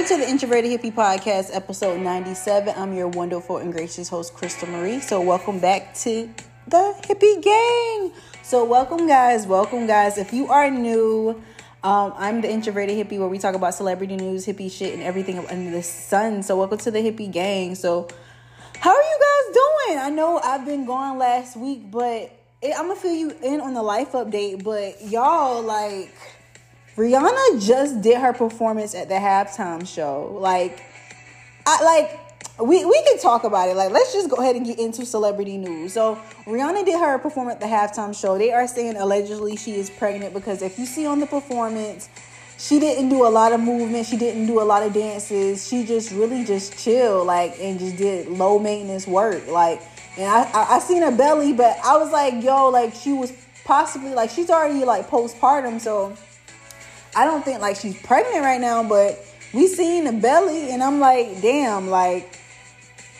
Welcome to the Introverted Hippie Podcast, episode 97. I'm your wonderful and gracious host, Crystal Marie. So, welcome back to the Hippie Gang. So, welcome, guys. Welcome, guys. If you are new, um, I'm the Introverted Hippie where we talk about celebrity news, hippie shit, and everything under the sun. So, welcome to the Hippie Gang. So, how are you guys doing? I know I've been gone last week, but it, I'm gonna fill you in on the life update. But y'all, like, Rihanna just did her performance at the halftime show. Like, I like we we can talk about it. Like, let's just go ahead and get into celebrity news. So, Rihanna did her performance at the halftime show. They are saying allegedly she is pregnant because if you see on the performance, she didn't do a lot of movement. She didn't do a lot of dances. She just really just chill, like, and just did low maintenance work. Like, and I, I, I seen her belly, but I was like, yo, like she was possibly like she's already like postpartum, so I don't think like she's pregnant right now, but we seen the belly, and I'm like, damn, like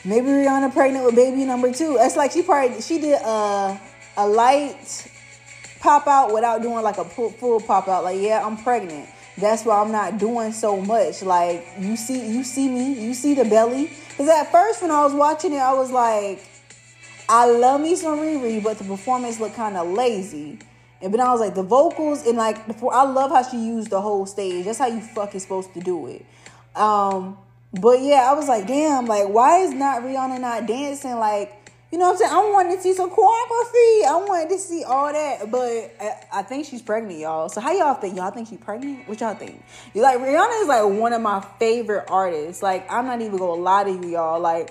maybe Rihanna pregnant with baby number two. It's like she probably she did a a light pop out without doing like a full, pop out. Like, yeah, I'm pregnant. That's why I'm not doing so much. Like you see, you see me, you see the belly. Cause at first when I was watching it, I was like, I love me some Riri, but the performance looked kind of lazy. And then I was like, the vocals and like, before I love how she used the whole stage. That's how you fucking supposed to do it. Um, but yeah, I was like, damn, like, why is not Rihanna not dancing? Like, you know what I'm saying? I wanted to see some choreography. I wanted to see all that, but I, I, think she's pregnant, y'all. So how y'all think? Y'all think she's pregnant? What y'all think? You like Rihanna is like one of my favorite artists. Like I'm not even gonna lie to you, y'all. Like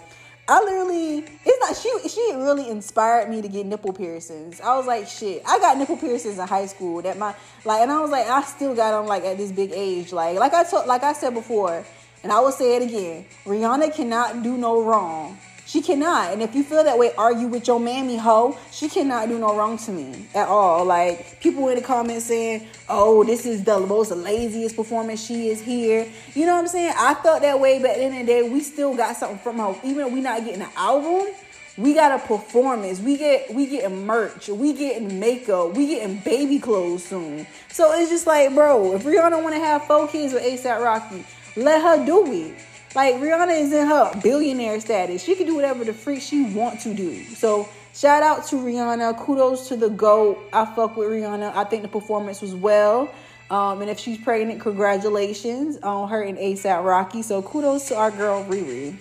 I literally, it's not she. She really inspired me to get nipple piercings. I was like, shit. I got nipple piercings in high school. That my like, and I was like, I still got them like at this big age. Like, like I told, like I said before, and I will say it again. Rihanna cannot do no wrong. She cannot. And if you feel that way, argue with your mammy hoe. She cannot do no wrong to me at all. Like people in the comments saying, "Oh, this is the most laziest performance she is here." You know what I'm saying? I felt that way, but at the end of the day, we still got something from her. Even if we not getting an album, we got a performance. We get we getting merch. We getting makeup. We getting baby clothes soon. So it's just like, bro, if Rihanna want to have four kids with ASAP Rocky, let her do it. Like Rihanna is in her billionaire status. She can do whatever the freak she want to do. So shout out to Rihanna. Kudos to the GOAT. I fuck with Rihanna. I think the performance was well. Um, and if she's pregnant, congratulations on her and ASAP Rocky. So kudos to our girl Riri.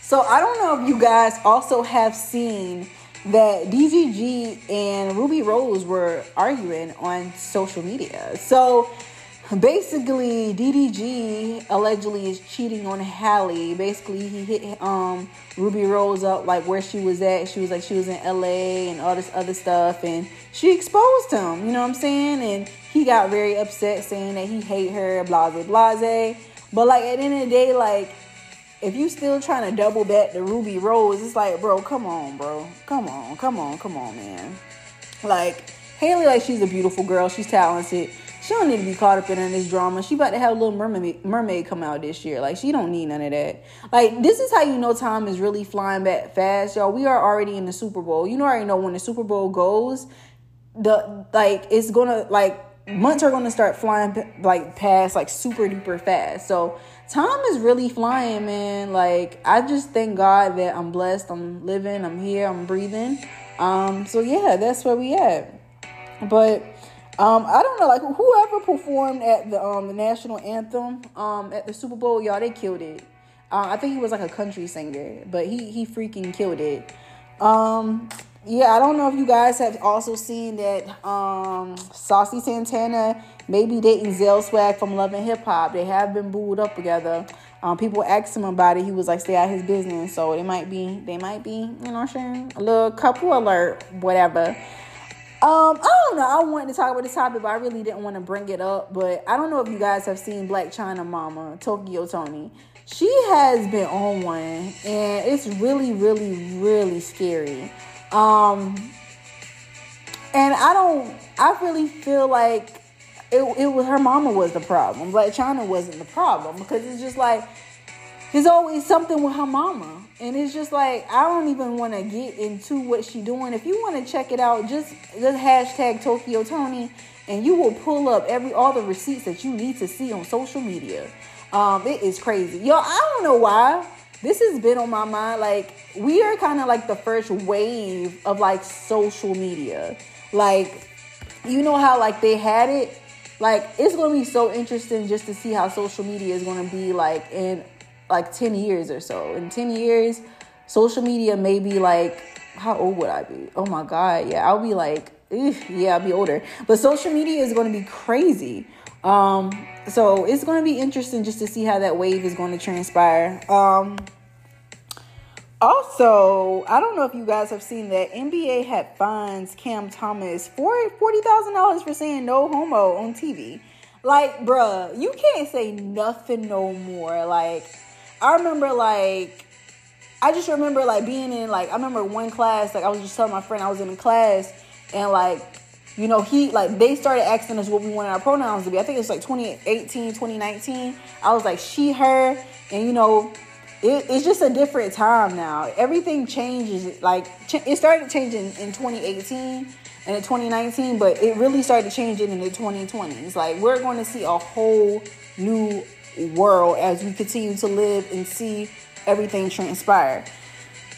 So I don't know if you guys also have seen that DDG and Rubi Rose were arguing on social media. So basically DDG allegedly is cheating on Halle. Basically, he hit um Rubi Rose up like where she was at. She was like she was in LA and all this other stuff, and she exposed him. You know what I'm saying? And he got very upset, saying that he hate her, blase blase. But like at the end of the day, like if you still trying to double back the Rubi Rose, it's like, bro, come on, bro, come on, come on, come on, man. Like Halle, like she's a beautiful girl, she's talented she don't need to be caught up in this drama. She about to have a little mermaid mermaid come out this year. Like she don't need none of that. Like this is how you know time is really flying back fast, y'all. We are already in the Super Bowl. You know already know when the Super Bowl goes, the like it's gonna like months are gonna start flying like past like super duper fast. So time is really flying, man. Like I just thank God that I'm blessed. I'm living. I'm here. I'm breathing. Um. So yeah, that's where we at. But um, I don't know, like whoever performed at the um the national anthem um at the Super Bowl, y'all they killed it. Uh, I think he was like a country singer, but he he freaking killed it. Um, yeah, I don't know if you guys have also seen that um Saucy Santana maybe dating Zell Swag from Love and Hip Hop. They have been booed up together. Um, people asked him about it. He was like, "Stay out his business." So it might be, they might be, you know, what I'm saying, a little couple alert, whatever. Um, I don't know. I wanted to talk about this topic, but I really didn't want to bring it up. But I don't know if you guys have seen Blac Chyna Mama, Tokyo Toni. She has been on one, and it's really, really, really scary. Um, and I don't. I really feel like it. It was her mama was the problem. Blac Chyna wasn't the problem because it's just like there's always something with her mama. And it's just like I don't even want to get into what she doing. If you want to check it out, just just hashtag Tokyo Toni, and you will pull up every all the receipts that you need to see on social media. Um, it is crazy. Yo, I don't know why. This has been on my mind. Like, we are kind of like the first wave of like social media. Like, you know how like they had it? Like, it's gonna be so interesting just to see how social media is gonna be like in like 10 years or so. In 10 years, social media may be like, how old would I be? Oh my God. Yeah, I'll be like, yeah, I'll be older. But social media is going to be crazy. Um, so it's going to be interesting just to see how that wave is going to transpire. Um, also, I don't know if you guys have seen that NBA had fines Cam Thomas for forty thousand dollars for saying no homo on TV. Like, bruh, you can't say nothing no more. Like, I remember like I just remember like being in like I remember one class, like I was just telling my friend I was in a class and like you know, he like they started asking us what we wanted our pronouns to be. I think it's like 2018, 2019. I was like she, her, and you know, it, it's just a different time now. Everything changes. Like it started changing in 2018 and in 2019, but it really started changing in the 2020s. Like we're going to see a whole new world as we continue to live and see everything transpire.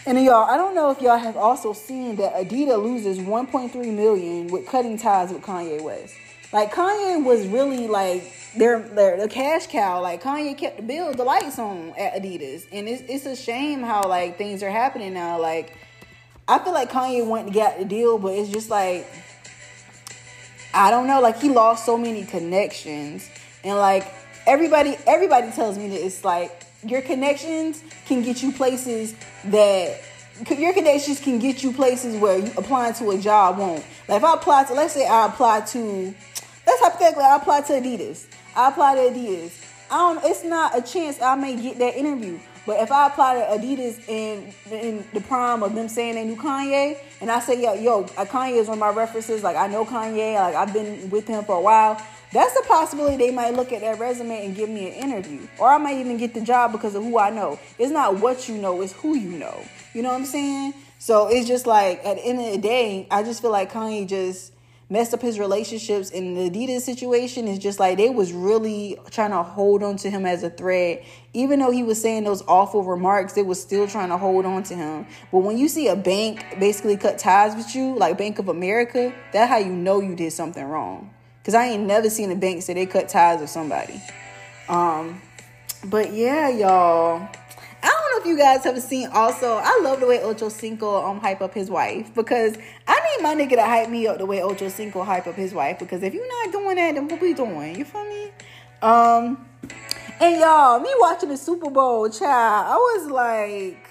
And y'all, I don't know if y'all have also seen that Adidas loses 1.3 million with cutting ties with Kanye West. Like Kanye was really like their their the cash cow. Like Kanye kept the bill, the lights on at Adidas, and it's it's a shame how like things are happening now. Like I feel like Kanye went to get the deal, but it's just like I don't know. Like he lost so many connections, and like everybody everybody tells me that it's like your connections can get you places that your connections can get you places where you applying to a job won't. Like if I apply to, let's say I apply to, let's hypothetically I apply to Adidas. I apply to Adidas. I don't. It's not a chance I may get that interview. But if I apply to Adidas in in the prime of them saying they knew Kanye, and I say, yo, yo, uh, Kanye is one of my references. Like I know Kanye. Like I've been with him for a while that's a possibility they might look at that resume and give me an interview. Or I might even get the job because of who I know. It's not what you know, it's who you know. You know what I'm saying? So it's just like at the end of the day, I just feel like Kanye just messed up his relationships in the Adidas situation is just like they was really trying to hold on to him as a threat. Even though he was saying those awful remarks, they was still trying to hold on to him. But when you see a bank basically cut ties with you, like Bank of America, that's how you know you did something wrong. Cause I ain't never seen a bank say they cut ties with somebody. Um, but yeah, y'all. I don't know if you guys have seen also, I love the way Ocho Cinco um hype up his wife because I need my nigga to hype me up the way Ocho Cinco hype up his wife because if you're not doing that, then what we doing? You feel me? Um and y'all, me watching the Super Bowl, child, I was like,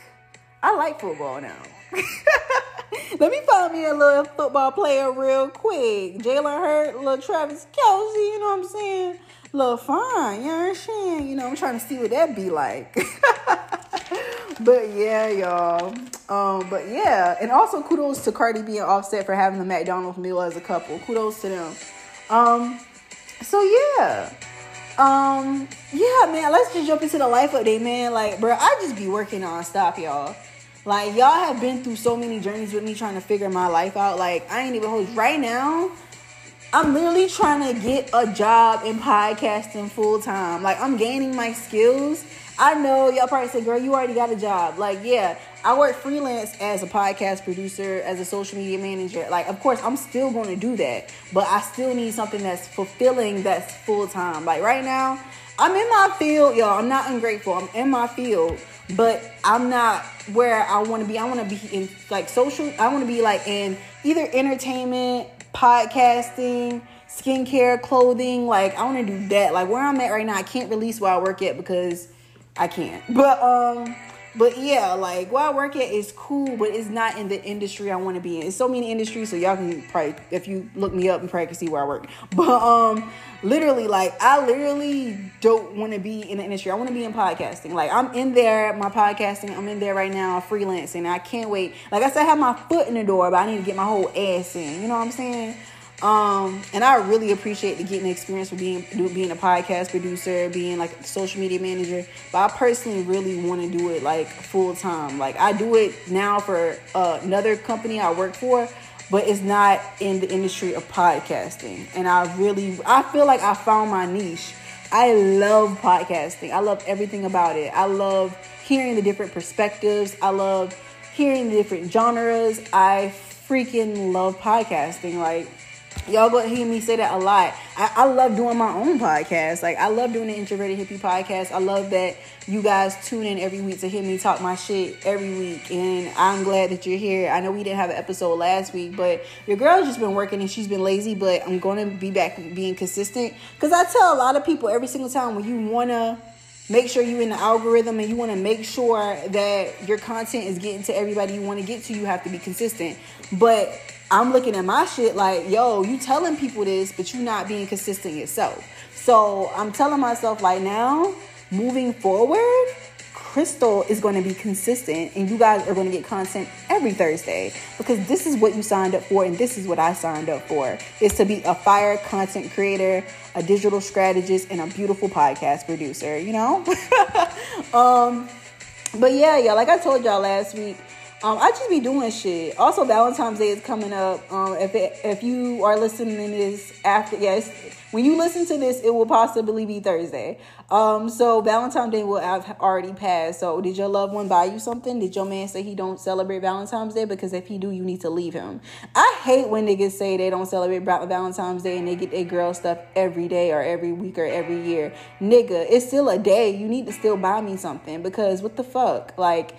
I like football now. Let me find me a little football player real quick. Jalen Hurt, little Travis Kelce, you know what I'm saying? Little fine, you know what I'm saying? You know, I'm trying to see what that be like. but yeah, y'all. Um, but yeah, and also kudos to Cardi B and Offset for having the McDonald's meal as a couple. Kudos to them. Um, so yeah. Um, yeah, man, let's just jump into the life update, man. Like, bro, I just be working on stop, y'all. Like y'all have been through so many journeys with me trying to figure my life out. Like I ain't even hold right now. I'm literally trying to get a job in podcasting full time. Like I'm gaining my skills. I know y'all probably say, "Girl, you already got a job." Like, yeah, I work freelance as a podcast producer, as a social media manager. Like, of course, I'm still going to do that, but I still need something that's fulfilling, that's full time. Like right now, I'm in my field, y'all. I'm not ungrateful. I'm in my field, but I'm not where I want to be. I want to be in like social. I want to be like in either entertainment, podcasting, skincare, clothing. Like I want to do that. Like where I'm at right now, I can't release where I work at because I can't. But um but yeah, like where I work at is cool, but it's not in the industry I want to be in. It's so many industries, so y'all can probably, if you look me up, and probably can see where I work. But um, literally, like I literally don't want to be in the industry. I want to be in podcasting. Like I'm in there, my podcasting. I'm in there right now, freelancing. I can't wait. Like I said, I have my foot in the door, but I need to get my whole ass in. You know what I'm saying? Um, and I really appreciate the getting experience for being being a podcast producer, being like a social media manager. But I personally really want to do it like full time. Like I do it now for uh, another company I work for, but it's not in the industry of podcasting. And I really, I feel like I found my niche. I love podcasting. I love everything about it. I love hearing the different perspectives. I love hearing the different genres. I freaking love podcasting. Like, y'all go hear me say that a lot. I, I love doing my own podcast. Like, I love doing the Introverted Hippie podcast. I love that you guys tune in every week to hear me talk my shit every week. And I'm glad that you're here. I know we didn't have an episode last week, but your girl's just been working and she's been lazy, but I'm to be back being consistent. Because I tell a lot of people every single time when you want to make sure you're in the algorithm and you want to make sure that your content is getting to everybody you want to get to, you have to be consistent. But I'm looking at my shit like, yo, you telling people this, but you not being consistent yourself. So I'm telling myself like now, moving forward, Crystal is going to be consistent and you guys are going to get content every Thursday because this is what you signed up for and this is what I signed up for is to be a fire content creator, a digital strategist and a beautiful podcast producer, you know? um but yeah, y'all, like I told y'all last week, um, I just be doing shit. Also, Valentine's Day is coming up. Um, if it, if you are listening to this after, yes, when you listen to this, it will possibly be Thursday. Um, so Valentine's Day will have already passed. So, did your loved one buy you something? Did your man say he don't celebrate Valentine's Day? Because if he do, you need to leave him. I hate when niggas say they don't celebrate Valentine's Day and they get their girl stuff every day or every week or every year. Nigga, it's still a day. You need to still buy me something because what the fuck, like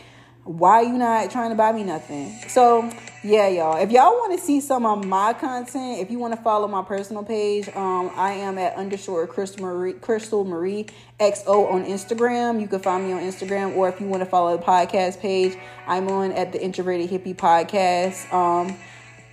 why you not trying to buy me nothing? So yeah, y'all. If y'all want to see some of my content, if you want to follow my personal page, um, I am at underscore Crystal Marie Crystal Marie XO on Instagram. You can find me on Instagram, or if you want to follow the podcast page, I'm on at the Introverted Hippie Podcast. Um,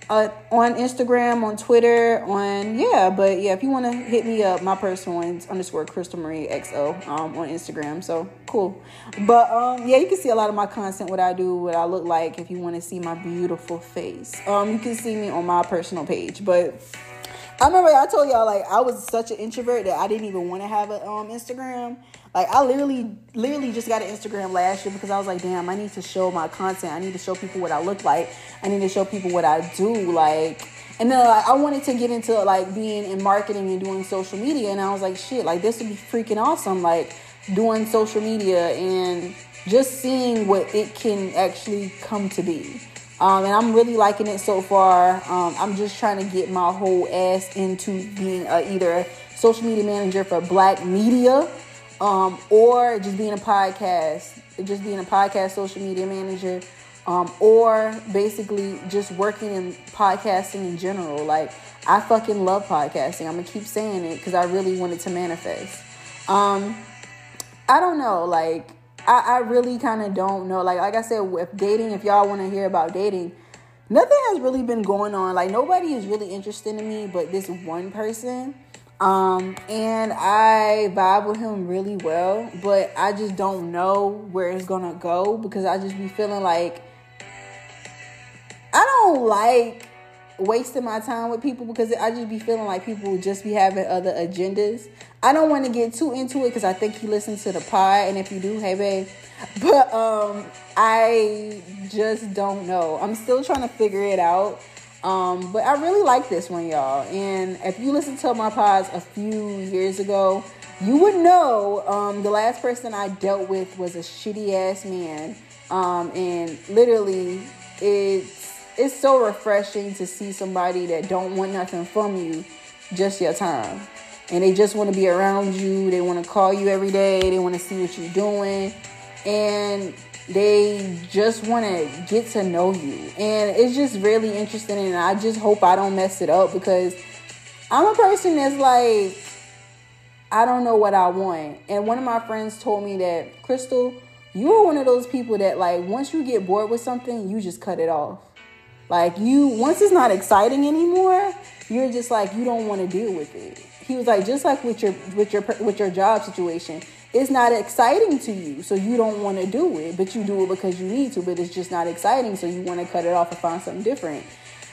uh, on Instagram, on Twitter, on yeah, but yeah, if you want to hit me up, my personal one's underscore Crystal Marie XO um, on Instagram. So cool, but um, yeah, you can see a lot of my content, what I do, what I look like. If you want to see my beautiful face, um, you can see me on my personal page. But I remember I told y'all like I was such an introvert that I didn't even want to have an um Instagram. Like I literally, literally just got an Instagram last year because I was like, damn, I need to show my content. I need to show people what I look like. I need to show people what I do. Like, and then like I wanted to get into like being in marketing and doing social media, and I was like, shit, like this would be freaking awesome. Like doing social media and just seeing what it can actually come to be. Um, and I'm really liking it so far. Um, I'm just trying to get my whole ass into being a, either a social media manager for Black media um, or just being a podcast, just being a podcast social media manager, um, or basically just working in podcasting in general. Like, I fucking love podcasting. I'm gonna keep saying it because I really wanted to manifest. Um, I don't know, like, I, I really kind of don't know. Like, like I said, with dating, if y'all want to hear about dating, nothing has really been going on. Like, nobody is really interested in me, but this one person. Um, and I vibe with him really well, but I just don't know where it's gonna go because I just be feeling like I don't like wasting my time with people because I just be feeling like people just be having other agendas. I don't want to get too into it because I think he listens to the pod, and if you do, hey babe. But um, I just don't know. I'm still trying to figure it out. Um, but I really like this one, y'all. And if you listen to my pods a few years ago, you would know um, the last person I dealt with was a shitty ass man. Um, and literally, it's it's so refreshing to see somebody that don't want nothing from you, just your time. And they just want to be around you. They want to call you every day. They want to see what you're doing. And they just want to get to know you. And it's just really interesting. And I just hope I don't mess it up because I'm a person that's like, I don't know what I want. And one of my friends told me that, Crystal, you are one of those people that, like, once you get bored with something, you just cut it off. Like, you, once it's not exciting anymore, you're just like, you don't want to deal with it. He was like, just like with your with your with your job situation, it's not exciting to you, so you don't want to do it, but you do it because you need to, but it's just not exciting, so you want to cut it off and find something different.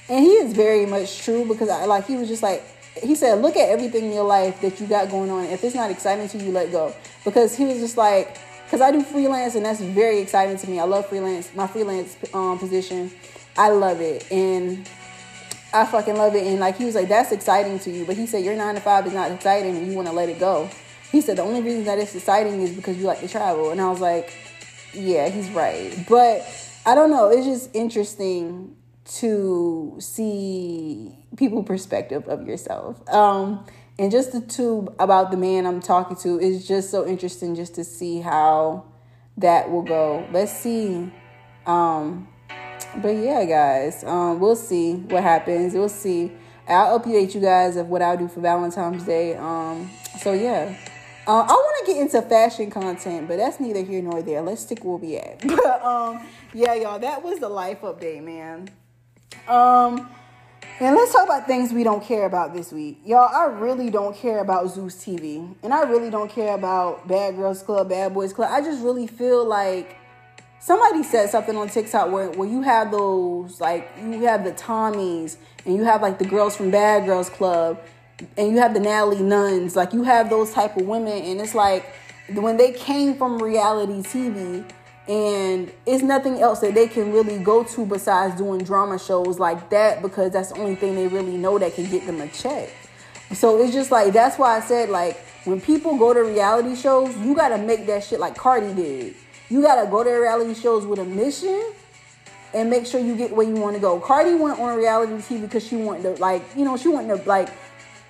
And he is very much true because I like he was just like he said, look at everything in your life that you got going on. If it's not exciting to you, let go. Because he was just like, because I do freelance and that's very exciting to me. I love freelance, my freelance um, position. I love it. And I fucking love it. And like he was like, that's exciting to you. But he said, your nine to five is not exciting and you want to let it go. he said the only reason that it's exciting is because you like to travel. And I was like, yeah, he's right. But I don't know. It's just interesting to see people perspective of yourself. Um, and just the two about the man I'm talking to is just so interesting just to see how that will go. Let's see. Um, but yeah, guys, um, we'll see what happens. We'll see. I'll update you guys of what I'll do for Valentine's Day. Um, so yeah. Uh, I want to get into fashion content, but that's neither here nor there. Let's stick where we at. But um, yeah, y'all, that was the life update, man. Um, and let's talk about things we don't care about this week. Y'all, I really don't care about Zeus TV. And I really don't care about Bad Girls Club, Bad Boys Club. I just really feel like somebody said something on TikTok where, where you have those, like, you have the Tommies and you have, like, the girls from Bad Girls Club and you have the Natalie Nunns. Like, you have those type of women. And it's like when they came from reality TV, and it's nothing else that they can really go to besides doing drama shows like that because that's the only thing they really know that can get them a check. So it's just like that's why I said like when people go to reality shows, you gotta make that shit like Cardi did. You gotta go to reality shows with a mission and make sure you get where you want to go. Cardi went on reality TV because she wanted to like you know she wanted to like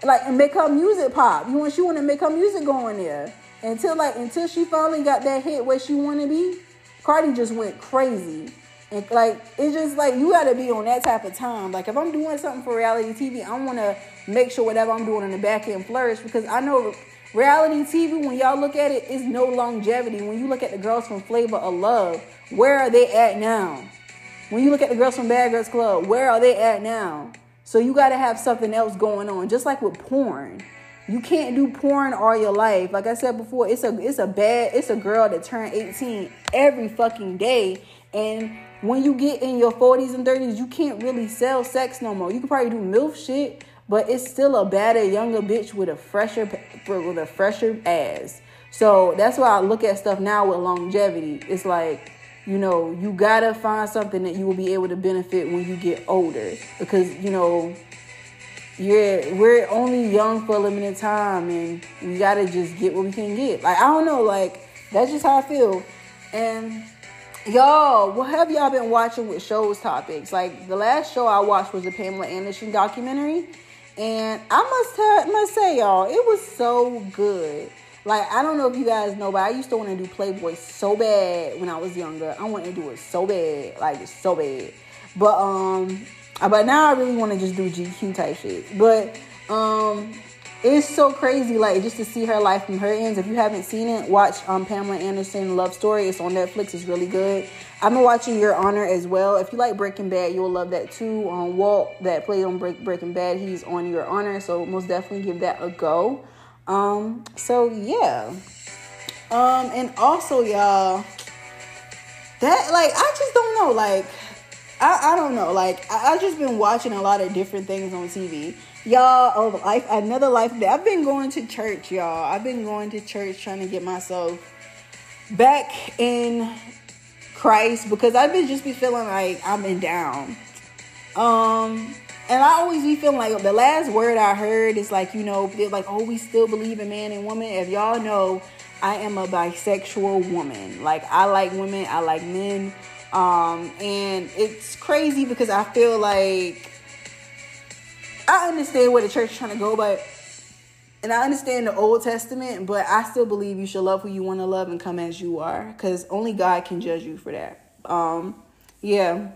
like make her music pop. You want she wanted to make her music go on there until like until she finally got that hit where she want to be Cardi just went crazy. And like it's just like you gotta be on that type of time. Like if I'm doing something for reality TV, I wanna make sure whatever I'm doing in the back end flourish because I know reality TV, when y'all look at it, is no longevity. When you look at the girls from Flavor of Love, where are they at now? When you look at the girls from Bad Girls Club, where are they at now? So you gotta have something else going on, just like with porn. You can't do porn all your life. Like I said before, it's a it's a bad it's a girl that turned 18 every fucking day. And when you get in your 40s and 30s, you can't really sell sex no more. You can probably do MILF shit, but it's still a badder, younger bitch with a fresher with a fresher ass. So that's why I look at stuff now with longevity. It's like, you know, you gotta find something that you will be able to benefit when you get older. Because, you know, you're we're only young for a limited time and we gotta just get what we can get. Like I don't know, like that's just how I feel. And y'all, what have y'all been watching with shows topics? Like the last show I watched was the Pamela Anderson documentary. And I must have, must say, y'all, it was so good. Like I don't know if you guys know, but I used to want to do Playboy so bad when I was younger. I wanted to do it so bad, like it's so bad. But um, uh, but now I really want to just do GQ type shit. But um, it's so crazy, like just to see her life from her ends. If you haven't seen it, watch um, Pamela Anderson Love Story. It's on Netflix. It's really good. I've been watching Your Honor as well. If you like Breaking Bad, you'll love that too. Um, Walt that played on Break, Breaking Bad, he's on Your Honor. So most definitely give that a go. Um, so yeah. Um, and also y'all, that like I just don't know, like I, I don't know. Like I, I just been watching a lot of different things on TV. Y'all, oh life another life. I've been going to church, y'all. I've been going to church trying to get myself back in Christ because I've been just be feeling like I've been down. Um and I always be feeling like the last word I heard is like, you know, they're like, oh, we still believe in man and woman. If y'all know, I am a bisexual woman. Like I like women, I like men. Um, and it's crazy because I feel like I understand where the church is trying to go, but and I understand the Old Testament, but I still believe you should love who you want to love and come as you are, because only God can judge you for that. Um, yeah,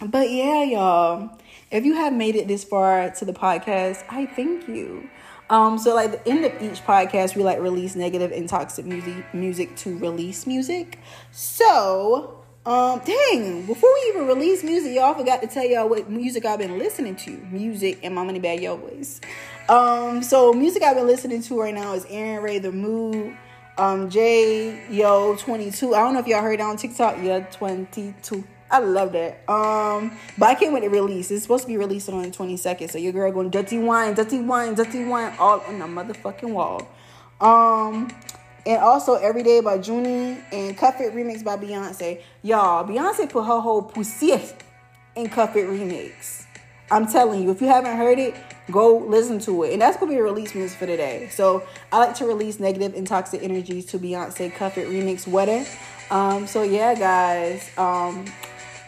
but yeah, y'all. If you have made it this far to the podcast, I thank you. Um, so like the end of each podcast, we like release negative and toxic music music to release music. So um, dang, before we even release music, y'all forgot to tell y'all what music I've been listening to. Music and my money bag yo boys. Um, so music I've been listening to right now is Aaron Ray the Mood, um, J Yo 22. I don't know if y'all heard that on TikTok. Yeah, 22. I love that. Um, but I can't wait to release. It's supposed to be released on the 22nd. So your girl going dirty wine, dirty wine, dirty wine all on the motherfucking wall. Um, and also Every Day by Junie and Cuff It remix by Beyonce. Y'all, Beyonce put her whole pussy in Cuff It remix. I'm telling you, if you haven't heard it, go listen to it. And that's gonna be a release music for today. So I like to release negative and toxic energies to Beyonce Cuff It remix Wetter. Um, so yeah, guys. Um,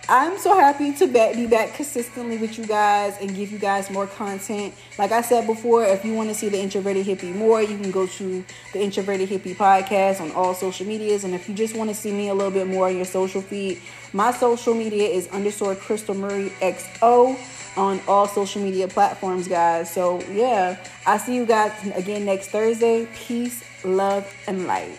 I'm so happy to be back consistently with you guys and give you guys more content. Like I said before, if you want to see the Introverted Hippie more, you can go to the Introverted Hippie podcast on all social medias. And if you just want to see me a little bit more on your social feed, my social media is underscore Crystal Marie XO on all social media platforms, guys. So yeah, I see you guys again next Thursday. Peace, love, and light.